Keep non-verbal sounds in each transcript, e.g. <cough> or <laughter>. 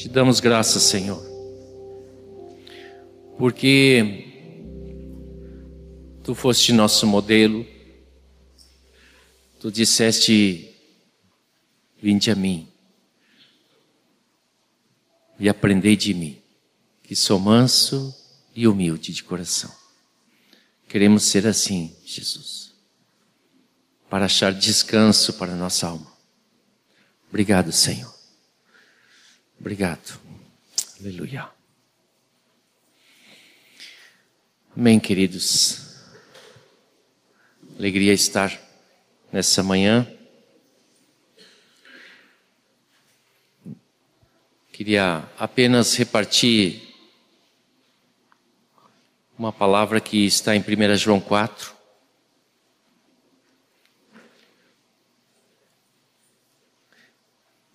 Te damos graças, Senhor, porque Tu foste nosso modelo, Tu disseste: Vinde a mim e aprendei de mim, que sou manso e humilde de coração. Queremos ser assim, Jesus, para achar descanso para nossa alma. Obrigado, Senhor. Obrigado. Aleluia. Amém, queridos. Alegria estar nessa manhã. Queria apenas repartir uma palavra que está em 1 João 4.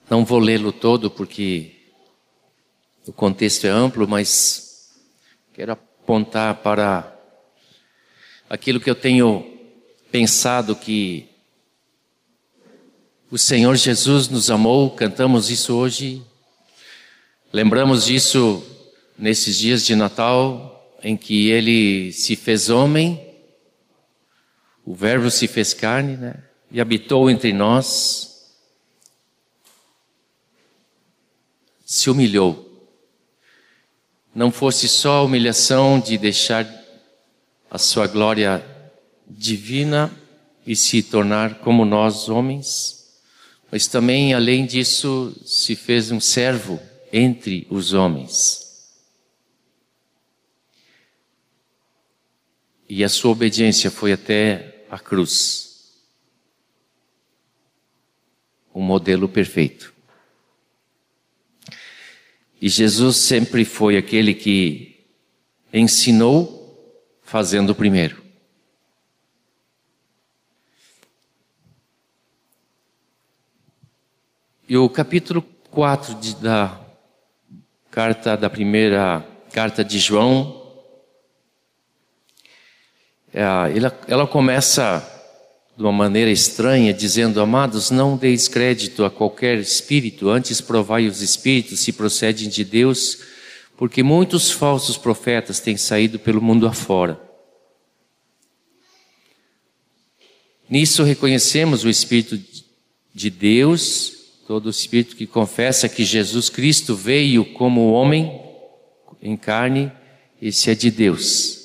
Não vou lê-lo todo porque o contexto é amplo, mas quero apontar para aquilo que eu tenho pensado que o Senhor Jesus nos amou, cantamos isso hoje, lembramos disso nesses dias de Natal, em que ele se fez homem, o Verbo se fez carne, né? E habitou entre nós, se humilhou não fosse só a humilhação de deixar a sua glória divina e se tornar como nós homens, mas também, além disso, se fez um servo entre os homens. E a sua obediência foi até a cruz. Um modelo perfeito. E Jesus sempre foi aquele que ensinou fazendo primeiro. E o capítulo 4 de, da carta da primeira carta de João, é, ela, ela começa de uma maneira estranha, dizendo: Amados, não deis crédito a qualquer espírito, antes provai os espíritos se procedem de Deus, porque muitos falsos profetas têm saído pelo mundo afora. Nisso reconhecemos o Espírito de Deus, todo espírito que confessa que Jesus Cristo veio como homem em carne, esse é de Deus.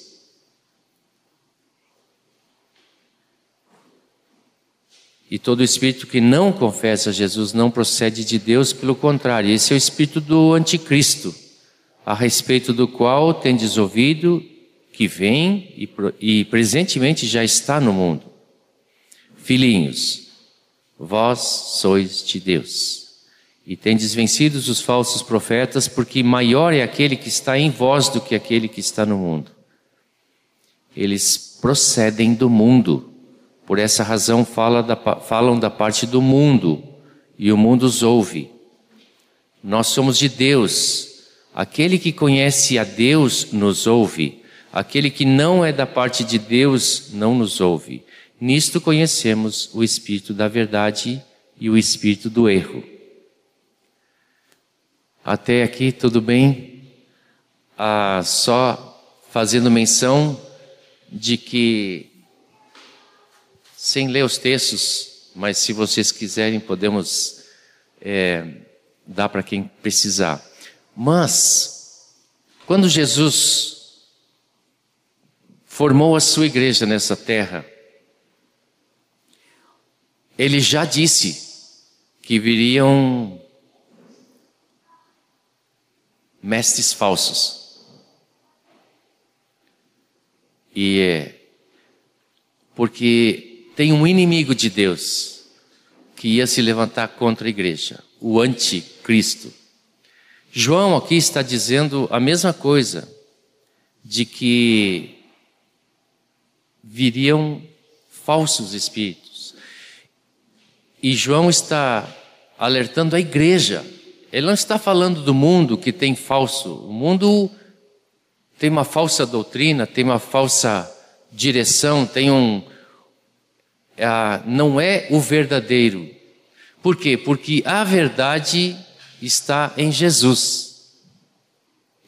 E todo espírito que não confessa Jesus não procede de Deus, pelo contrário, esse é o espírito do anticristo, a respeito do qual tendes ouvido que vem e, e presentemente já está no mundo. Filhinhos, vós sois de Deus. E tendes vencidos os falsos profetas, porque maior é aquele que está em vós do que aquele que está no mundo. Eles procedem do mundo por essa razão fala da, falam da parte do mundo e o mundo os ouve. Nós somos de Deus. Aquele que conhece a Deus nos ouve. Aquele que não é da parte de Deus não nos ouve. Nisto conhecemos o espírito da verdade e o espírito do erro. Até aqui tudo bem? Ah, só fazendo menção de que sem ler os textos, mas se vocês quiserem, podemos é, dar para quem precisar. Mas, quando Jesus formou a sua igreja nessa terra, ele já disse que viriam mestres falsos. E é porque tem um inimigo de Deus que ia se levantar contra a igreja, o anticristo. João aqui está dizendo a mesma coisa, de que viriam falsos espíritos. E João está alertando a igreja. Ele não está falando do mundo que tem falso. O mundo tem uma falsa doutrina, tem uma falsa direção, tem um, não é o verdadeiro. Por quê? Porque a verdade está em Jesus.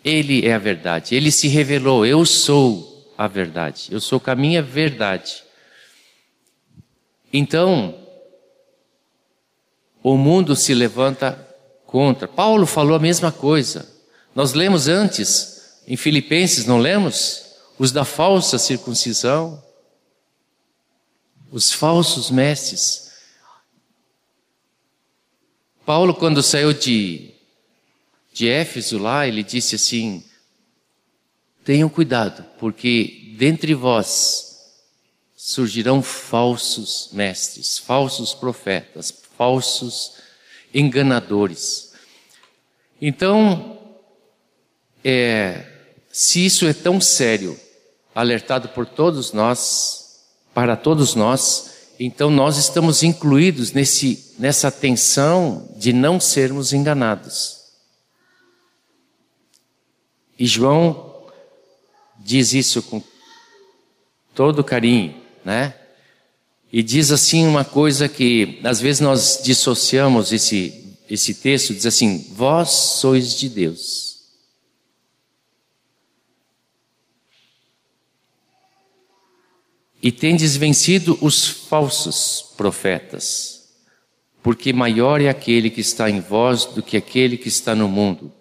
Ele é a verdade. Ele se revelou. Eu sou a verdade. Eu sou o caminho a verdade. Então, o mundo se levanta contra. Paulo falou a mesma coisa. Nós lemos antes, em Filipenses, não lemos? Os da falsa circuncisão, os falsos mestres. Paulo, quando saiu de, de Éfeso lá, ele disse assim: tenham cuidado, porque dentre vós surgirão falsos mestres, falsos profetas, falsos enganadores. Então, é, se isso é tão sério, alertado por todos nós, para todos nós, então nós estamos incluídos nesse, nessa tensão de não sermos enganados. E João diz isso com todo carinho, né? E diz assim uma coisa que às vezes nós dissociamos esse, esse texto, diz assim: Vós sois de Deus. E tendes vencido os falsos profetas, porque maior é aquele que está em vós do que aquele que está no mundo.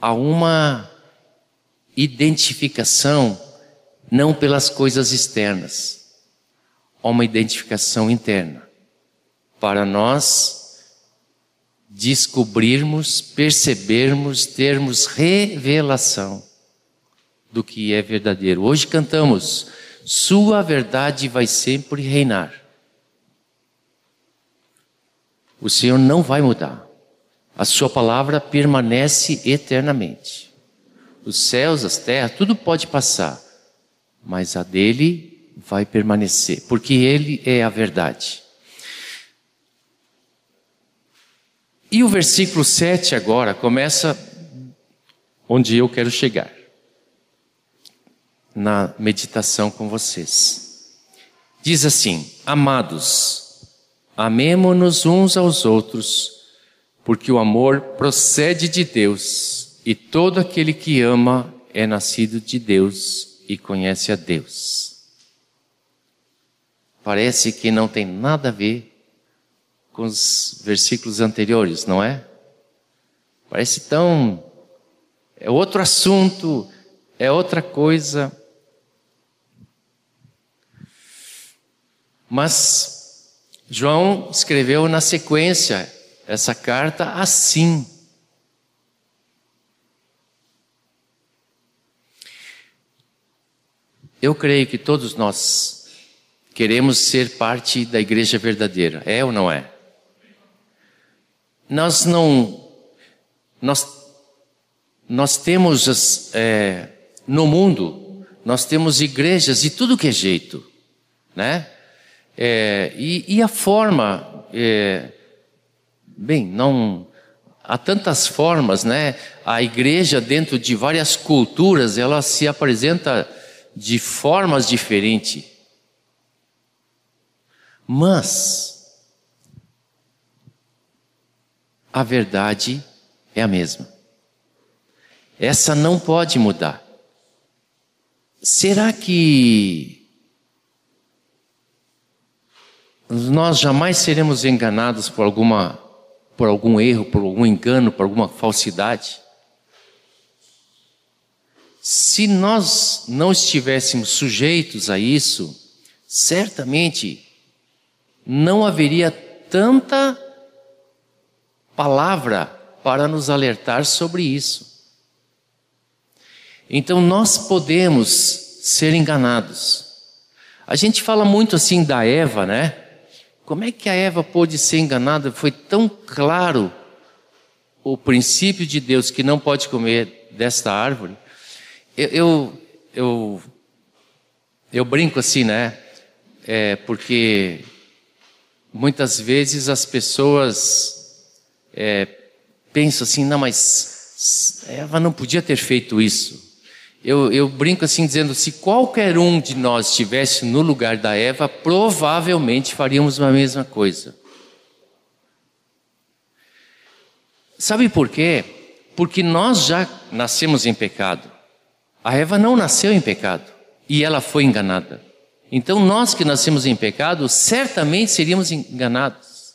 Há uma identificação não pelas coisas externas, a uma identificação interna, para nós descobrirmos, percebermos, termos revelação do que é verdadeiro. Hoje cantamos, Sua verdade vai sempre reinar. O Senhor não vai mudar. A Sua palavra permanece eternamente. Os céus, as terras, tudo pode passar, mas a dele vai permanecer, porque Ele é a verdade. E o versículo 7 agora começa onde eu quero chegar, na meditação com vocês. Diz assim: Amados, amemo-nos uns aos outros, porque o amor procede de Deus, e todo aquele que ama é nascido de Deus e conhece a Deus parece que não tem nada a ver com os versículos anteriores, não é? Parece tão. É outro assunto, é outra coisa. Mas João escreveu na sequência essa carta assim. Eu creio que todos nós Queremos ser parte da igreja verdadeira, é ou não é? Nós não, nós, nós temos é, no mundo, nós temos igrejas de tudo que é jeito, né? É, e, e, a forma, é, bem, não, há tantas formas, né? A igreja dentro de várias culturas, ela se apresenta de formas diferentes. Mas a verdade é a mesma. Essa não pode mudar. Será que nós jamais seremos enganados por alguma por algum erro, por algum engano, por alguma falsidade? Se nós não estivéssemos sujeitos a isso, certamente não haveria tanta palavra para nos alertar sobre isso. Então nós podemos ser enganados. A gente fala muito assim da Eva, né? Como é que a Eva pôde ser enganada? Foi tão claro o princípio de Deus que não pode comer desta árvore. Eu, eu, eu, eu brinco assim, né? É, porque Muitas vezes as pessoas é, pensam assim, não, mas Eva não podia ter feito isso. Eu, eu brinco assim dizendo, se qualquer um de nós estivesse no lugar da Eva, provavelmente faríamos a mesma coisa. Sabe por quê? Porque nós já nascemos em pecado. A Eva não nasceu em pecado e ela foi enganada. Então nós que nascemos em pecado, certamente seríamos enganados.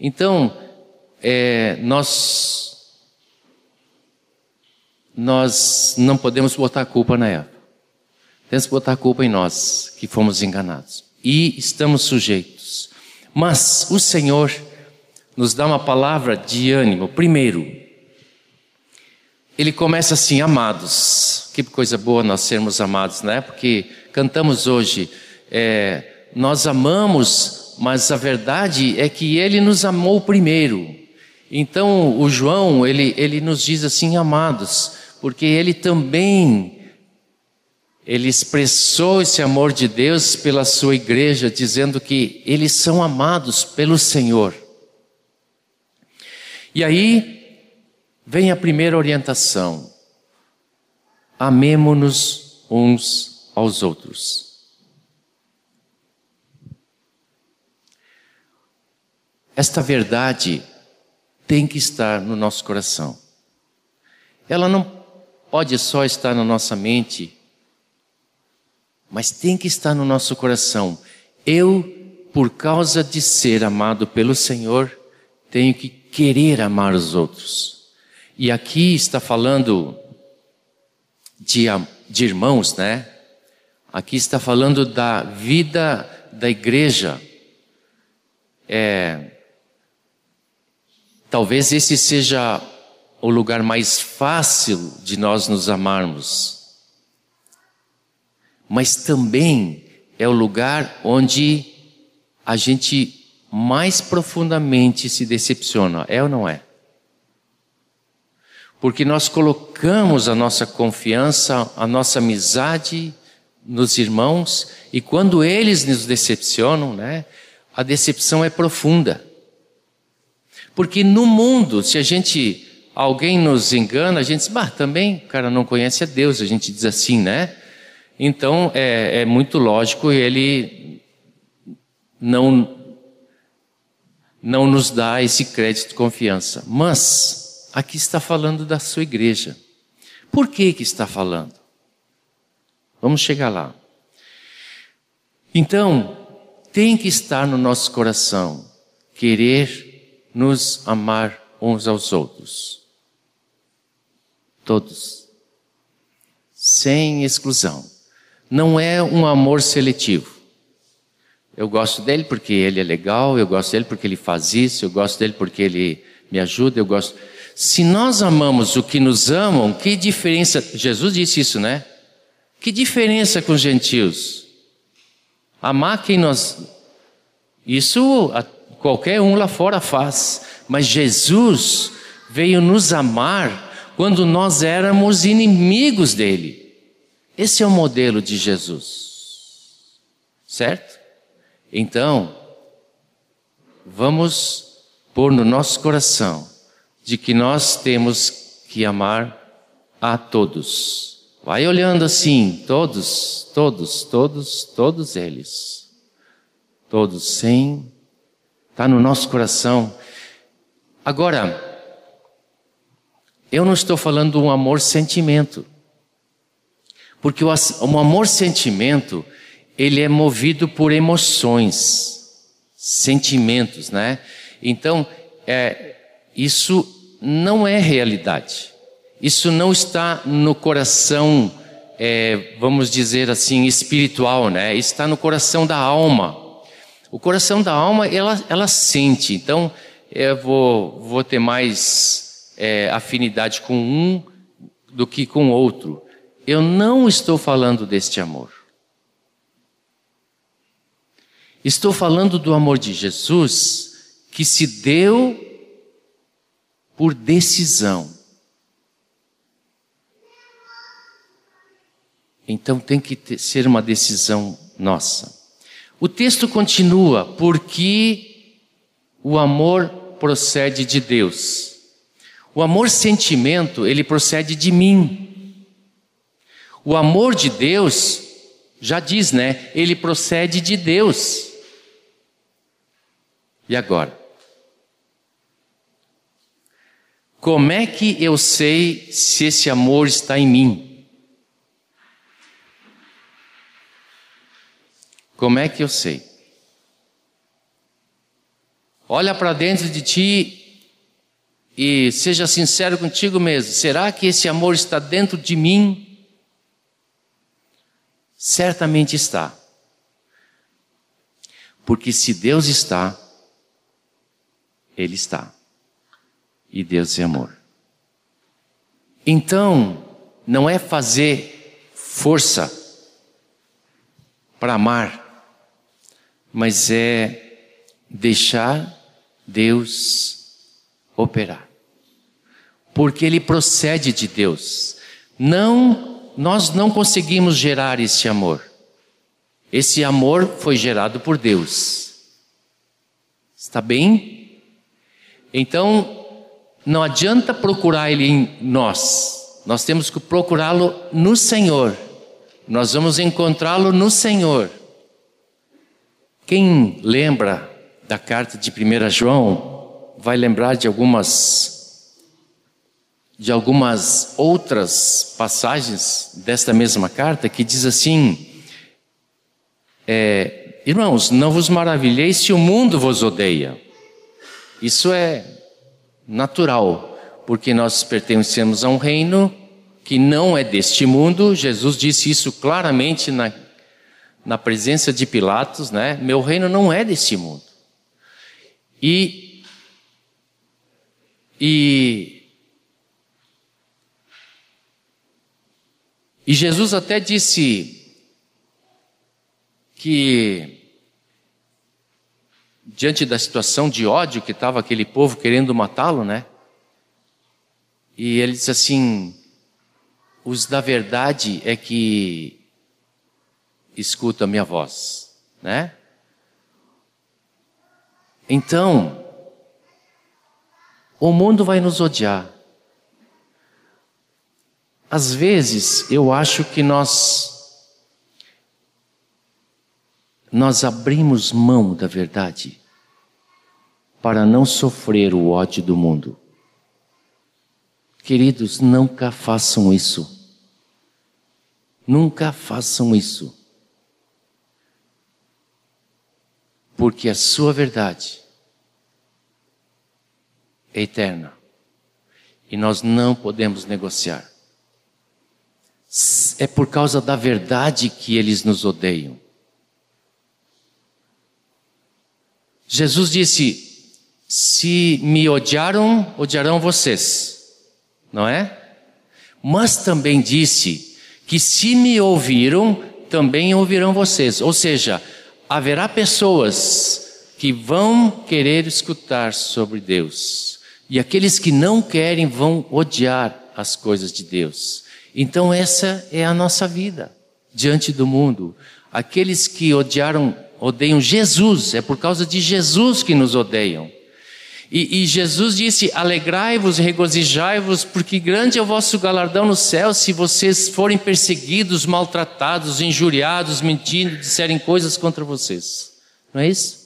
Então, é, nós nós não podemos botar a culpa na Eva. Temos que botar a culpa em nós, que fomos enganados. E estamos sujeitos. Mas o Senhor nos dá uma palavra de ânimo. Primeiro, ele começa assim, amados. Que coisa boa nós sermos amados, né? Porque cantamos hoje, é, nós amamos, mas a verdade é que ele nos amou primeiro. Então, o João, ele, ele nos diz assim, amados, porque ele também ele expressou esse amor de Deus pela sua igreja, dizendo que eles são amados pelo Senhor. E aí vem a primeira orientação: amemo-nos uns aos outros. Esta verdade tem que estar no nosso coração. Ela não pode só estar na nossa mente, mas tem que estar no nosso coração. Eu, por causa de ser amado pelo Senhor, tenho que querer amar os outros. E aqui está falando de, de irmãos, né? Aqui está falando da vida da igreja. É, talvez esse seja o lugar mais fácil de nós nos amarmos, mas também é o lugar onde a gente mais profundamente se decepciona, é ou não é? Porque nós colocamos a nossa confiança, a nossa amizade nos irmãos, e quando eles nos decepcionam, né, a decepção é profunda. Porque no mundo, se a gente alguém nos engana, a gente diz, bah, também o cara não conhece a Deus, a gente diz assim, né? Então é, é muito lógico ele não não nos dá esse crédito de confiança. Mas aqui está falando da sua igreja. Por que que está falando? Vamos chegar lá. Então, tem que estar no nosso coração querer nos amar uns aos outros. Todos. Sem exclusão. Não é um amor seletivo. Eu gosto dele porque ele é legal, eu gosto dele porque ele faz isso, eu gosto dele porque ele me ajuda, eu gosto. Se nós amamos o que nos amam, que diferença? Jesus disse isso, né? Que diferença com os gentios? Amar quem nós. Isso qualquer um lá fora faz, mas Jesus veio nos amar quando nós éramos inimigos dele. Esse é o modelo de Jesus. Certo? Então, vamos pôr no nosso coração de que nós temos que amar a todos. Vai olhando assim, todos, todos, todos, todos eles. Todos, sem. Está no nosso coração. Agora, eu não estou falando um amor-sentimento. Porque o, o amor-sentimento, ele é movido por emoções, sentimentos, né? Então, é, isso não é realidade. Isso não está no coração, é, vamos dizer assim, espiritual, né? Está no coração da alma. O coração da alma, ela, ela sente. Então, eu vou, vou ter mais é, afinidade com um do que com outro. Eu não estou falando deste amor. Estou falando do amor de Jesus que se deu por decisão. Então tem que ter, ser uma decisão nossa. O texto continua, porque o amor procede de Deus. O amor sentimento, ele procede de mim. O amor de Deus, já diz, né? Ele procede de Deus. E agora? Como é que eu sei se esse amor está em mim? Como é que eu sei? Olha para dentro de ti e seja sincero contigo mesmo. Será que esse amor está dentro de mim? Certamente está. Porque se Deus está, Ele está. E Deus é amor. Então, não é fazer força para amar, mas é deixar Deus operar. Porque ele procede de Deus. Não, nós não conseguimos gerar esse amor. Esse amor foi gerado por Deus. Está bem? Então, não adianta procurar ele em nós. Nós temos que procurá-lo no Senhor. Nós vamos encontrá-lo no Senhor. Quem lembra da carta de 1 João vai lembrar de algumas de algumas outras passagens desta mesma carta que diz assim: é, Irmãos, não vos maravilheis se o mundo vos odeia. Isso é natural, porque nós pertencemos a um reino que não é deste mundo. Jesus disse isso claramente na, na presença de Pilatos, né? Meu reino não é deste mundo. E, e, e Jesus até disse que, diante da situação de ódio que estava aquele povo querendo matá-lo, né? E ele disse assim: os da verdade é que escutam a minha voz, né? Então, o mundo vai nos odiar. Às vezes, eu acho que nós nós abrimos mão da verdade para não sofrer o ódio do mundo. Queridos, nunca façam isso. Nunca façam isso. Porque a sua verdade é eterna. E nós não podemos negociar. É por causa da verdade que eles nos odeiam. Jesus disse: Se me odiaram, odiarão vocês, não é? Mas também disse que se me ouviram, também ouvirão vocês. Ou seja, haverá pessoas que vão querer escutar sobre Deus, e aqueles que não querem vão odiar as coisas de Deus. Então, essa é a nossa vida diante do mundo. Aqueles que odiaram odeiam Jesus, é por causa de Jesus que nos odeiam. E, e Jesus disse: Alegrai-vos regozijai-vos, porque grande é o vosso galardão no céu se vocês forem perseguidos, maltratados, injuriados, mentindo, disserem coisas contra vocês. Não é isso?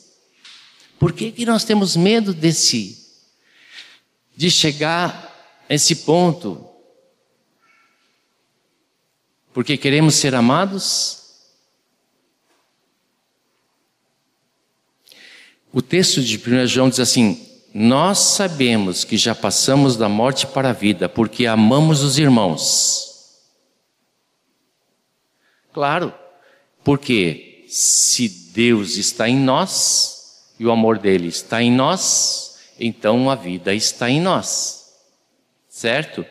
Por que, que nós temos medo desse, de chegar a esse ponto? Porque queremos ser amados? O texto de 1 João diz assim: Nós sabemos que já passamos da morte para a vida, porque amamos os irmãos. Claro, porque se Deus está em nós e o amor dele está em nós, então a vida está em nós. Certo?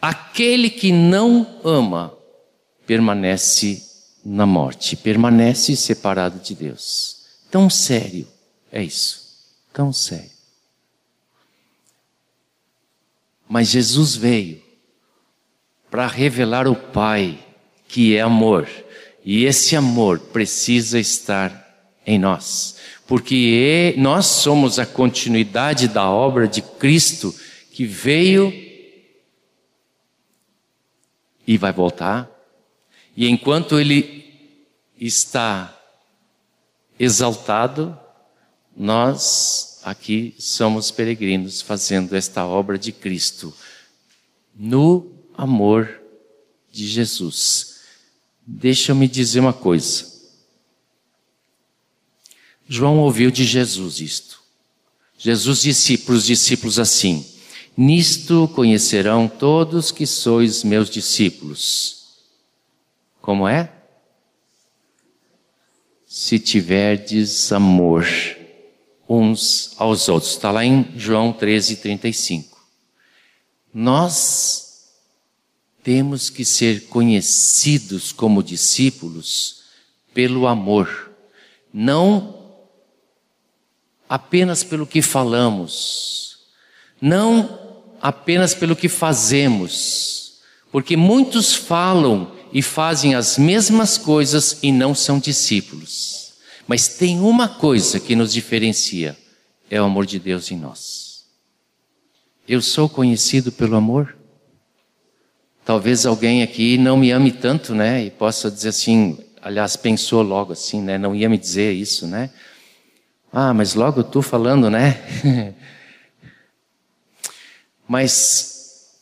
Aquele que não ama permanece na morte, permanece separado de Deus. Tão sério é isso. Tão sério. Mas Jesus veio para revelar o Pai, que é amor. E esse amor precisa estar em nós. Porque nós somos a continuidade da obra de Cristo que veio e vai voltar. E enquanto Ele está exaltado, nós aqui somos peregrinos fazendo esta obra de Cristo no amor de Jesus. Deixa eu me dizer uma coisa. João ouviu de Jesus isto. Jesus disse para os discípulos assim: Nisto conhecerão todos que sois meus discípulos. Como é? Se tiverdes amor uns aos outros. Está lá em João 13, 35. Nós temos que ser conhecidos como discípulos pelo amor, não apenas pelo que falamos, não apenas pelo que fazemos, porque muitos falam e fazem as mesmas coisas e não são discípulos. Mas tem uma coisa que nos diferencia: é o amor de Deus em nós. Eu sou conhecido pelo amor? Talvez alguém aqui não me ame tanto, né? E possa dizer assim, aliás, pensou logo assim, né? Não ia me dizer isso, né? Ah, mas logo tu falando, né? <laughs> Mas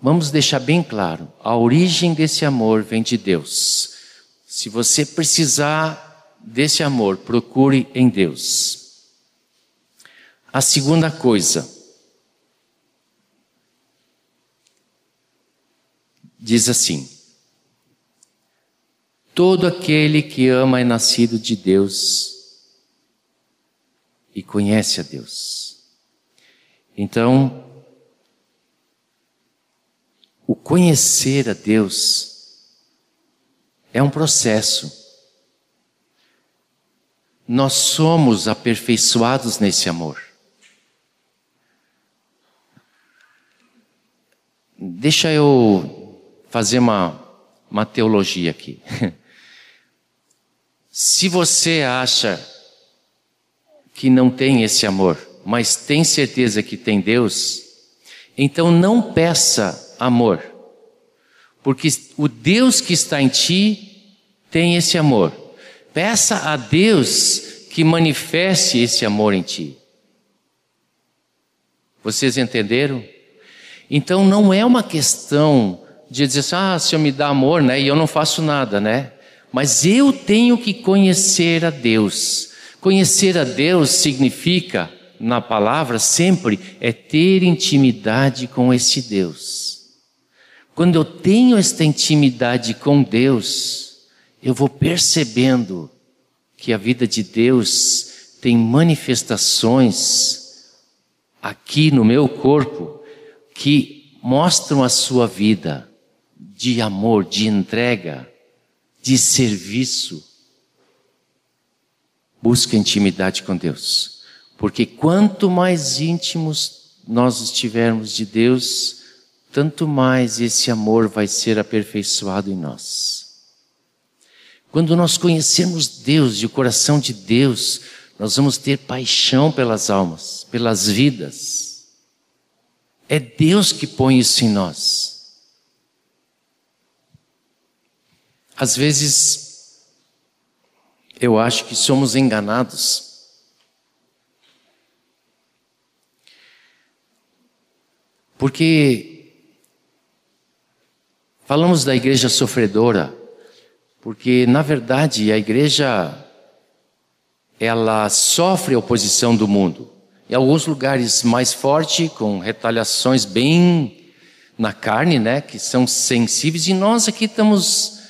vamos deixar bem claro: a origem desse amor vem de Deus. Se você precisar desse amor, procure em Deus. A segunda coisa, diz assim: Todo aquele que ama é nascido de Deus e conhece a Deus. Então, o conhecer a Deus é um processo. Nós somos aperfeiçoados nesse amor. Deixa eu fazer uma, uma teologia aqui. <laughs> Se você acha que não tem esse amor, mas tem certeza que tem Deus, então não peça amor. Porque o Deus que está em ti tem esse amor. Peça a Deus que manifeste esse amor em ti. Vocês entenderam? Então não é uma questão de dizer assim, ah, se eu me dá amor, né, e eu não faço nada, né? Mas eu tenho que conhecer a Deus. Conhecer a Deus significa, na palavra, sempre é ter intimidade com esse Deus. Quando eu tenho esta intimidade com Deus, eu vou percebendo que a vida de Deus tem manifestações aqui no meu corpo que mostram a sua vida de amor, de entrega, de serviço. Busca intimidade com Deus, porque quanto mais íntimos nós estivermos de Deus, tanto mais esse amor vai ser aperfeiçoado em nós. Quando nós conhecemos Deus e o coração de Deus, nós vamos ter paixão pelas almas, pelas vidas. É Deus que põe isso em nós. Às vezes, eu acho que somos enganados Porque Falamos da igreja sofredora, porque na verdade a igreja ela sofre a oposição do mundo. Em alguns lugares mais forte, com retaliações bem na carne, né, que são sensíveis, e nós aqui estamos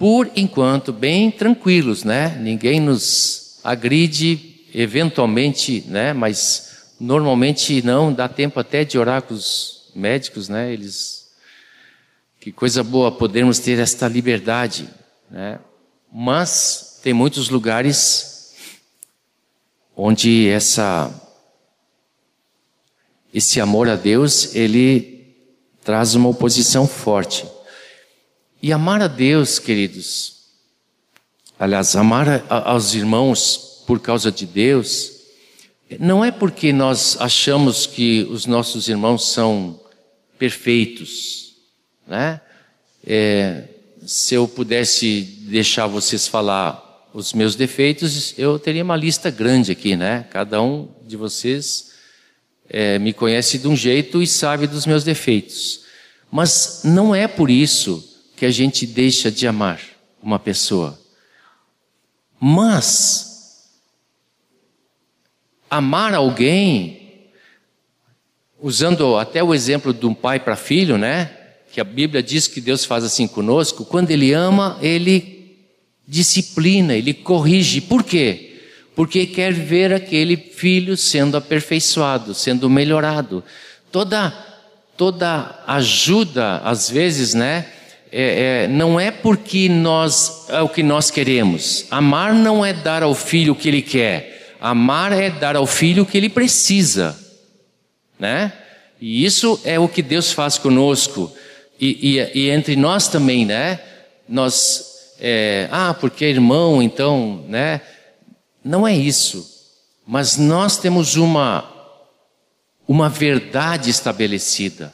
por enquanto bem tranquilos, né? Ninguém nos agride eventualmente, né, mas normalmente não dá tempo até de orar com os médicos, né? Eles que coisa boa podermos ter esta liberdade, né? Mas tem muitos lugares onde essa esse amor a Deus, ele traz uma oposição forte. E amar a Deus, queridos, aliás, amar a, aos irmãos por causa de Deus, não é porque nós achamos que os nossos irmãos são perfeitos, né? É, se eu pudesse deixar vocês falar os meus defeitos, eu teria uma lista grande aqui, né? Cada um de vocês é, me conhece de um jeito e sabe dos meus defeitos. Mas não é por isso que a gente deixa de amar uma pessoa. Mas amar alguém, usando até o exemplo de um pai para filho, né? Que a Bíblia diz que Deus faz assim conosco, quando ele ama, ele disciplina, ele corrige. Por quê? porque quer ver aquele filho sendo aperfeiçoado, sendo melhorado. Toda, toda ajuda, às vezes, né? É, é, não é porque nós é o que nós queremos. Amar não é dar ao filho o que ele quer. Amar é dar ao filho o que ele precisa, né? E isso é o que Deus faz conosco e, e, e entre nós também, né? Nós, é, ah, porque é irmão, então, né? Não é isso. Mas nós temos uma uma verdade estabelecida,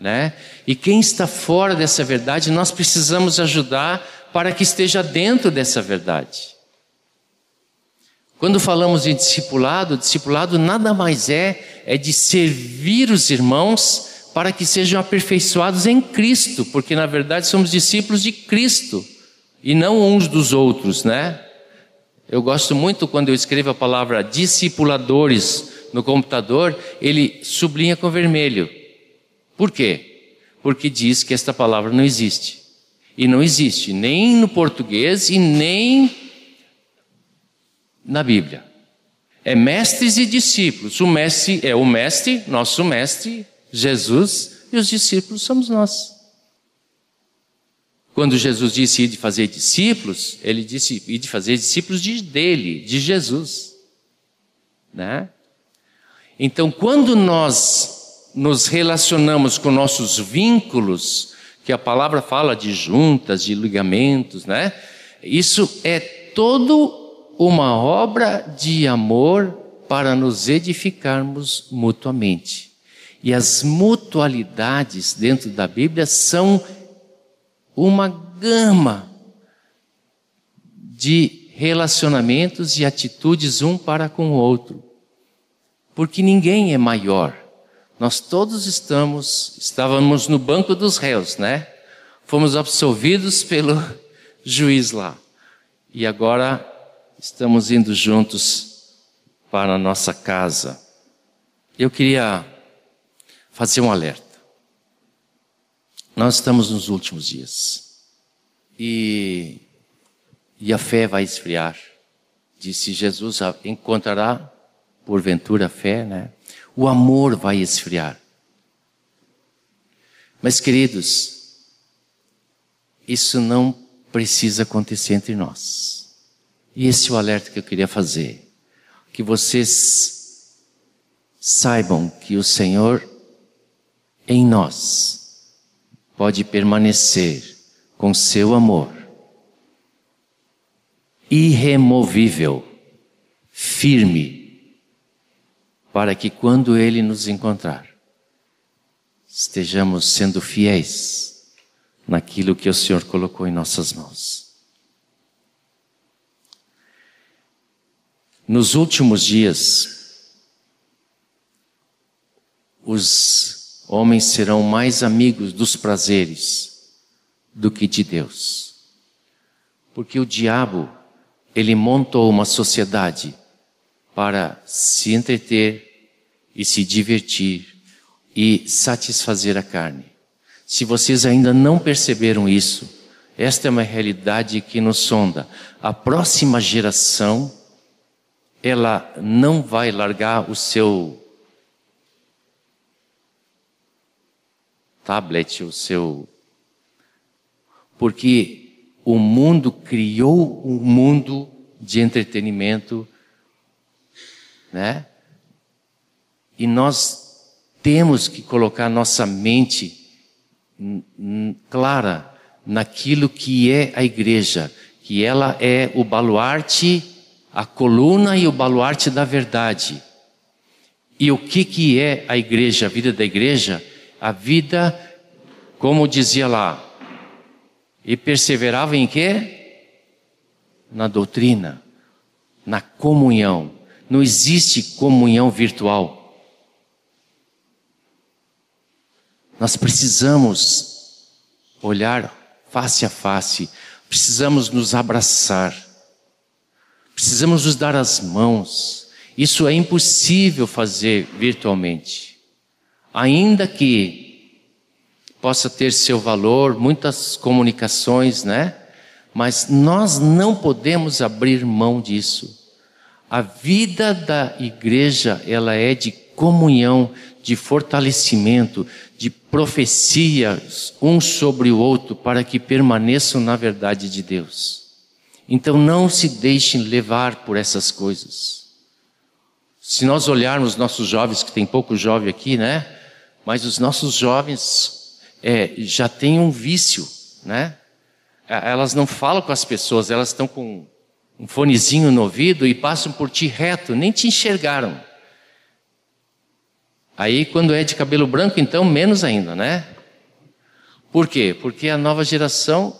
né? E quem está fora dessa verdade, nós precisamos ajudar para que esteja dentro dessa verdade. Quando falamos em discipulado, discipulado nada mais é é de servir os irmãos para que sejam aperfeiçoados em Cristo, porque na verdade somos discípulos de Cristo e não uns dos outros, né? Eu gosto muito quando eu escrevo a palavra discipuladores no computador, ele sublinha com vermelho. Por quê? Porque diz que esta palavra não existe. E não existe nem no português e nem na Bíblia. É mestres e discípulos. O mestre é o mestre, nosso mestre, Jesus, e os discípulos somos nós. Quando Jesus disse ir de fazer discípulos, ele disse ir de fazer discípulos de, dele, de Jesus. Né? Então, quando nós nos relacionamos com nossos vínculos, que a palavra fala de juntas, de ligamentos, né? Isso é todo uma obra de amor para nos edificarmos mutuamente. E as mutualidades dentro da Bíblia são uma gama de relacionamentos e atitudes um para com o outro. Porque ninguém é maior. Nós todos estamos, estávamos no banco dos réus, né? Fomos absolvidos pelo <laughs> juiz lá. E agora estamos indo juntos para a nossa casa. Eu queria fazer um alerta. Nós estamos nos últimos dias. E, e a fé vai esfriar. Disse Jesus: encontrará porventura fé, né? O amor vai esfriar. Mas, queridos, isso não precisa acontecer entre nós. E esse é o alerta que eu queria fazer. Que vocês saibam que o Senhor em nós pode permanecer com seu amor irremovível, firme, para que quando Ele nos encontrar, estejamos sendo fiéis naquilo que o Senhor colocou em nossas mãos. Nos últimos dias, os homens serão mais amigos dos prazeres do que de Deus. Porque o diabo, ele montou uma sociedade para se entreter e se divertir e satisfazer a carne. Se vocês ainda não perceberam isso, esta é uma realidade que nos sonda. A próxima geração, ela não vai largar o seu tablet, o seu. Porque o mundo criou um mundo de entretenimento, né? E nós temos que colocar nossa mente clara naquilo que é a igreja, que ela é o baluarte, a coluna e o baluarte da verdade. E o que que é a igreja, a vida da igreja? a vida, como dizia lá, e perseverava em quê? na doutrina, na comunhão. Não existe comunhão virtual. Nós precisamos olhar face a face, precisamos nos abraçar, precisamos nos dar as mãos. Isso é impossível fazer virtualmente. Ainda que possa ter seu valor, muitas comunicações, né? Mas nós não podemos abrir mão disso. A vida da igreja, ela é de comunhão, de fortalecimento, de profecias um sobre o outro para que permaneçam na verdade de Deus. Então não se deixem levar por essas coisas. Se nós olharmos nossos jovens, que tem pouco jovem aqui, né? Mas os nossos jovens é, já têm um vício, né? Elas não falam com as pessoas, elas estão com um fonezinho no ouvido e passam por ti reto, nem te enxergaram. Aí, quando é de cabelo branco, então, menos ainda, né? Por quê? Porque a nova geração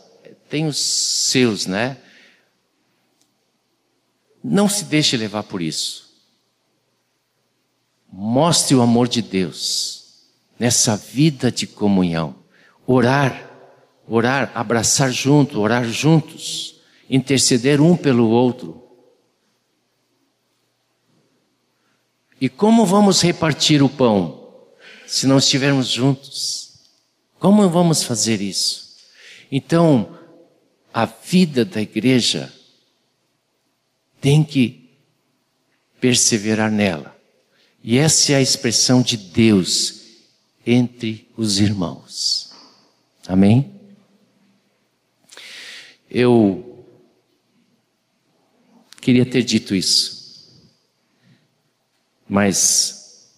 tem os seus, né? Não se deixe levar por isso. Mostre o amor de Deus nessa vida de comunhão. Orar, orar, abraçar junto, orar juntos, interceder um pelo outro. E como vamos repartir o pão se não estivermos juntos? Como vamos fazer isso? Então, a vida da igreja tem que perseverar nela. E essa é a expressão de Deus entre os irmãos. Amém? Eu queria ter dito isso. Mas,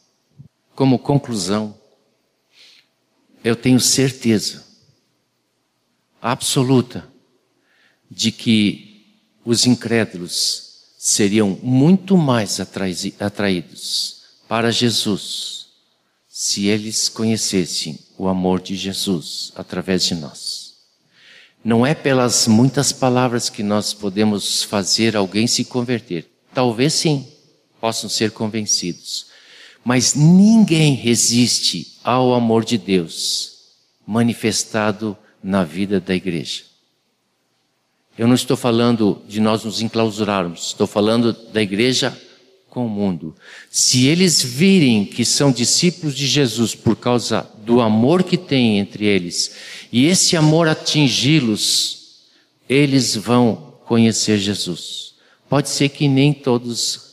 como conclusão, eu tenho certeza absoluta de que os incrédulos seriam muito mais atraídos para Jesus se eles conhecessem o amor de Jesus através de nós. Não é pelas muitas palavras que nós podemos fazer alguém se converter. Talvez sim possam ser convencidos. Mas ninguém resiste ao amor de Deus manifestado na vida da igreja. Eu não estou falando de nós nos enclausurarmos, estou falando da igreja com o mundo. Se eles virem que são discípulos de Jesus por causa do amor que tem entre eles, e esse amor atingi-los, eles vão conhecer Jesus. Pode ser que nem todos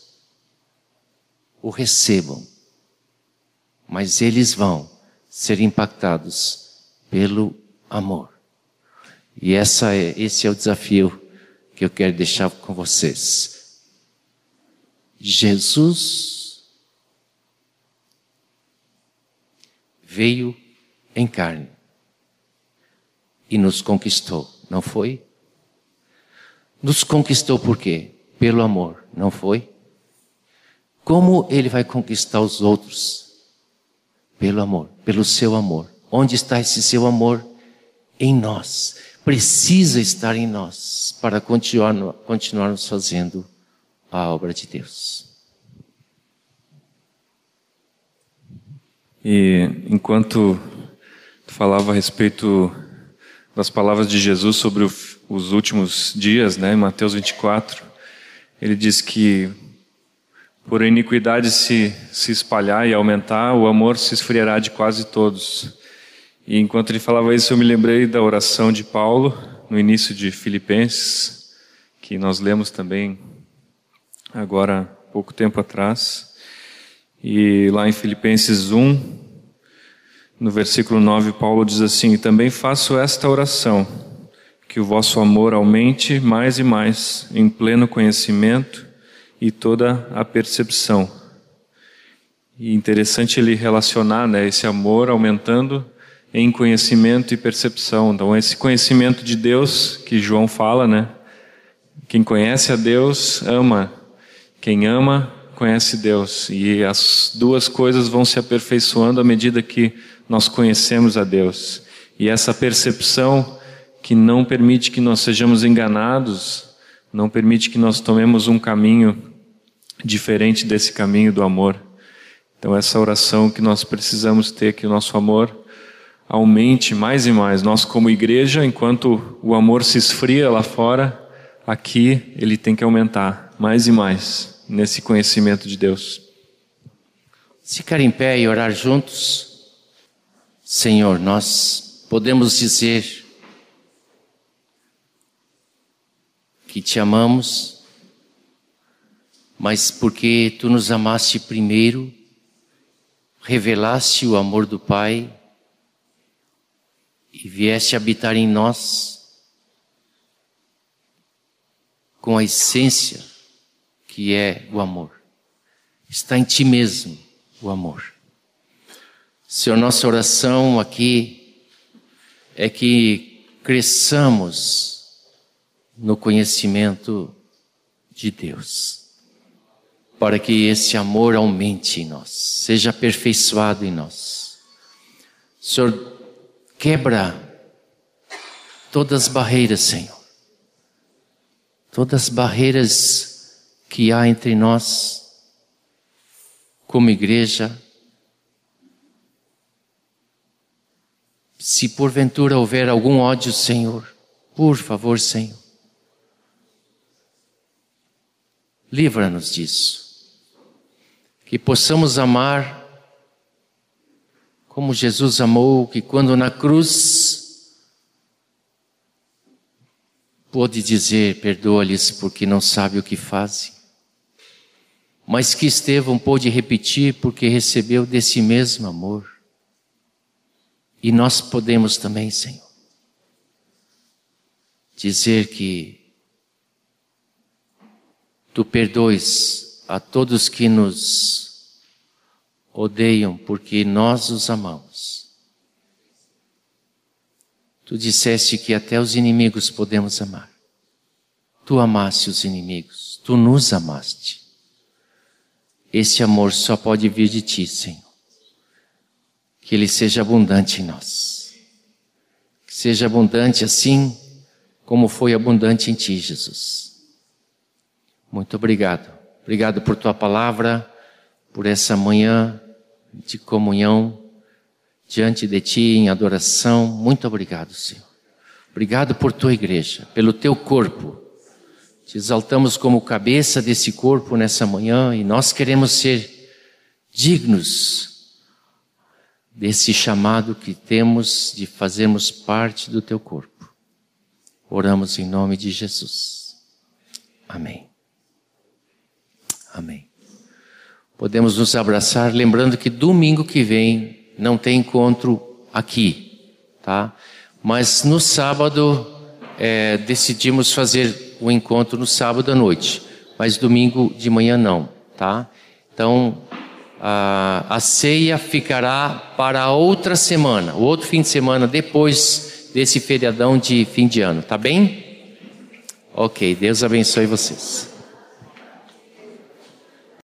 o recebam, mas eles vão ser impactados pelo amor. E essa é, esse é o desafio que eu quero deixar com vocês. Jesus veio em carne e nos conquistou, não foi? Nos conquistou por quê? Pelo amor, não foi? Como ele vai conquistar os outros? Pelo amor, pelo seu amor. Onde está esse seu amor? Em nós. Precisa estar em nós para continuar, continuarmos fazendo a obra de Deus. E enquanto falava a respeito das palavras de Jesus sobre os últimos dias, né, em Mateus 24, ele diz que por iniquidade se, se espalhar e aumentar, o amor se esfriará de quase todos. E enquanto ele falava isso, eu me lembrei da oração de Paulo, no início de Filipenses, que nós lemos também agora, pouco tempo atrás. E lá em Filipenses 1, no versículo 9, Paulo diz assim: Também faço esta oração, que o vosso amor aumente mais e mais, em pleno conhecimento e toda a percepção. E interessante ele relacionar né, esse amor aumentando em conhecimento e percepção. Então, esse conhecimento de Deus que João fala, né? Quem conhece a Deus ama. Quem ama conhece Deus. E as duas coisas vão se aperfeiçoando à medida que nós conhecemos a Deus. E essa percepção que não permite que nós sejamos enganados não permite que nós tomemos um caminho diferente desse caminho do amor. Então, essa oração que nós precisamos ter, que o nosso amor aumente mais e mais. Nós, como igreja, enquanto o amor se esfria lá fora, aqui ele tem que aumentar mais e mais nesse conhecimento de Deus. Se ficar em pé e orar juntos, Senhor, nós podemos dizer que te amamos, mas porque tu nos amaste primeiro, revelaste o amor do Pai e vieste habitar em nós com a essência que é o amor. Está em ti mesmo o amor. Senhor, nossa oração aqui é que cresçamos no conhecimento de Deus para que esse amor aumente em nós, seja aperfeiçoado em nós. Senhor, quebra todas as barreiras, Senhor. Todas as barreiras que há entre nós, como igreja. Se porventura houver algum ódio, Senhor, por favor, Senhor, livra-nos disso que possamos amar como Jesus amou, que quando na cruz pôde dizer: Perdoa-lhes porque não sabe o que fazem. Mas que Estevão pôde repetir porque recebeu desse mesmo amor. E nós podemos também, Senhor, dizer que Tu perdoes a todos que nos odeiam porque nós os amamos. Tu disseste que até os inimigos podemos amar. Tu amaste os inimigos, tu nos amaste. Esse amor só pode vir de ti, Senhor. Que ele seja abundante em nós. Que seja abundante assim como foi abundante em ti, Jesus. Muito obrigado Obrigado por tua palavra, por essa manhã de comunhão diante de ti em adoração. Muito obrigado, Senhor. Obrigado por tua igreja, pelo teu corpo. Te exaltamos como cabeça desse corpo nessa manhã e nós queremos ser dignos desse chamado que temos de fazermos parte do teu corpo. Oramos em nome de Jesus. Amém. Amém. Podemos nos abraçar, lembrando que domingo que vem não tem encontro aqui, tá? Mas no sábado é, decidimos fazer o encontro no sábado à noite, mas domingo de manhã não, tá? Então a, a ceia ficará para outra semana, o outro fim de semana depois desse feriadão de fim de ano, tá bem? Ok, Deus abençoe vocês.